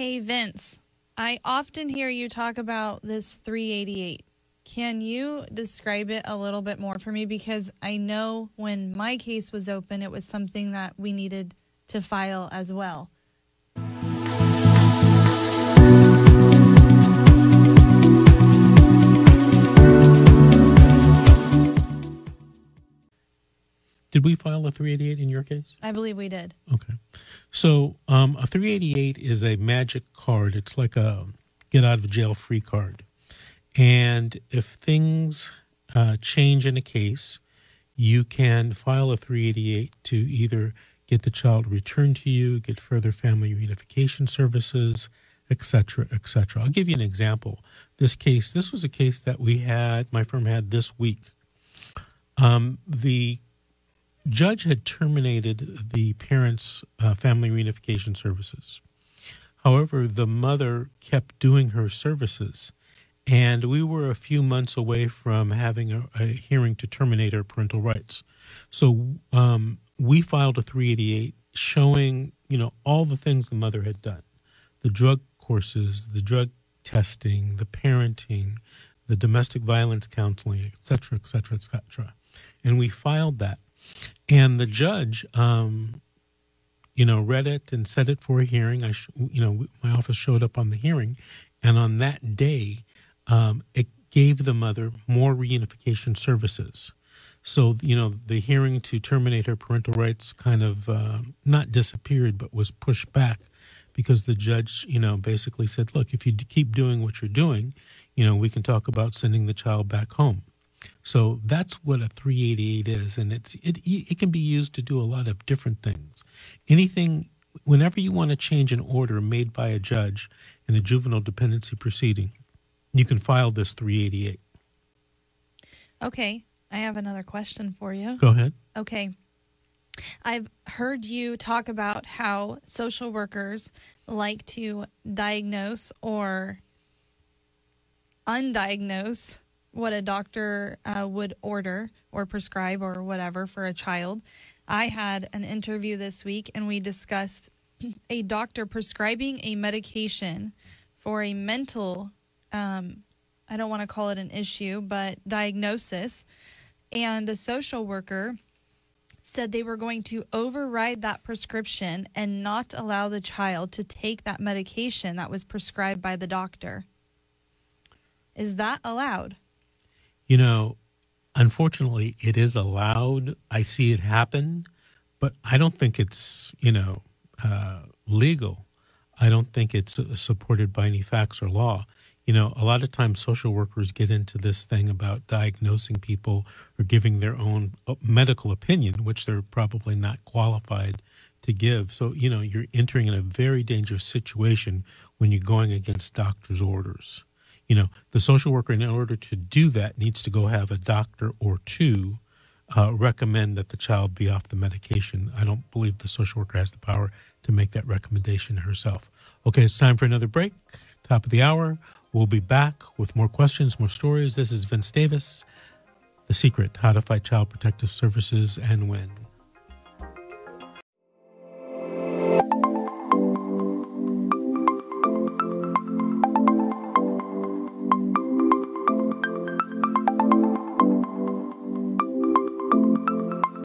Hey, Vince, I often hear you talk about this 388. Can you describe it a little bit more for me? Because I know when my case was open, it was something that we needed to file as well. Did we file a 388 in your case? I believe we did. Okay. So um, a 388 is a magic card. It's like a get out of jail free card. And if things uh, change in a case, you can file a 388 to either get the child returned to you, get further family reunification services, etc., etc. I'll give you an example. This case, this was a case that we had, my firm had this week. Um, the judge had terminated the parents' uh, family reunification services. However, the mother kept doing her services, and we were a few months away from having a, a hearing to terminate her parental rights. So um, we filed a 388 showing, you know, all the things the mother had done, the drug courses, the drug testing, the parenting, the domestic violence counseling, et cetera, et cetera, et cetera. And we filed that. And the judge, um, you know, read it and set it for a hearing. I, sh- you know, my office showed up on the hearing, and on that day, um, it gave the mother more reunification services. So, you know, the hearing to terminate her parental rights kind of uh, not disappeared, but was pushed back because the judge, you know, basically said, look, if you keep doing what you're doing, you know, we can talk about sending the child back home. So that's what a 388 is, and it's it it can be used to do a lot of different things. Anything, whenever you want to change an order made by a judge in a juvenile dependency proceeding, you can file this 388. Okay, I have another question for you. Go ahead. Okay. I've heard you talk about how social workers like to diagnose or undiagnose what a doctor uh, would order or prescribe or whatever for a child. I had an interview this week and we discussed a doctor prescribing a medication for a mental, um, I don't want to call it an issue, but diagnosis. And the social worker said they were going to override that prescription and not allow the child to take that medication that was prescribed by the doctor. Is that allowed? You know, unfortunately, it is allowed. I see it happen, but I don't think it's, you know, uh, legal. I don't think it's uh, supported by any facts or law. You know, a lot of times social workers get into this thing about diagnosing people or giving their own uh, medical opinion, which they're probably not qualified to give. So, you know, you're entering in a very dangerous situation when you're going against doctor's orders you know, the social worker, in order to do that, needs to go have a doctor or two uh, recommend that the child be off the medication. I don't believe the social worker has the power to make that recommendation herself. Okay, it's time for another break. Top of the hour. We'll be back with more questions, more stories. This is Vince Davis. The Secret How to Fight Child Protective Services and Win.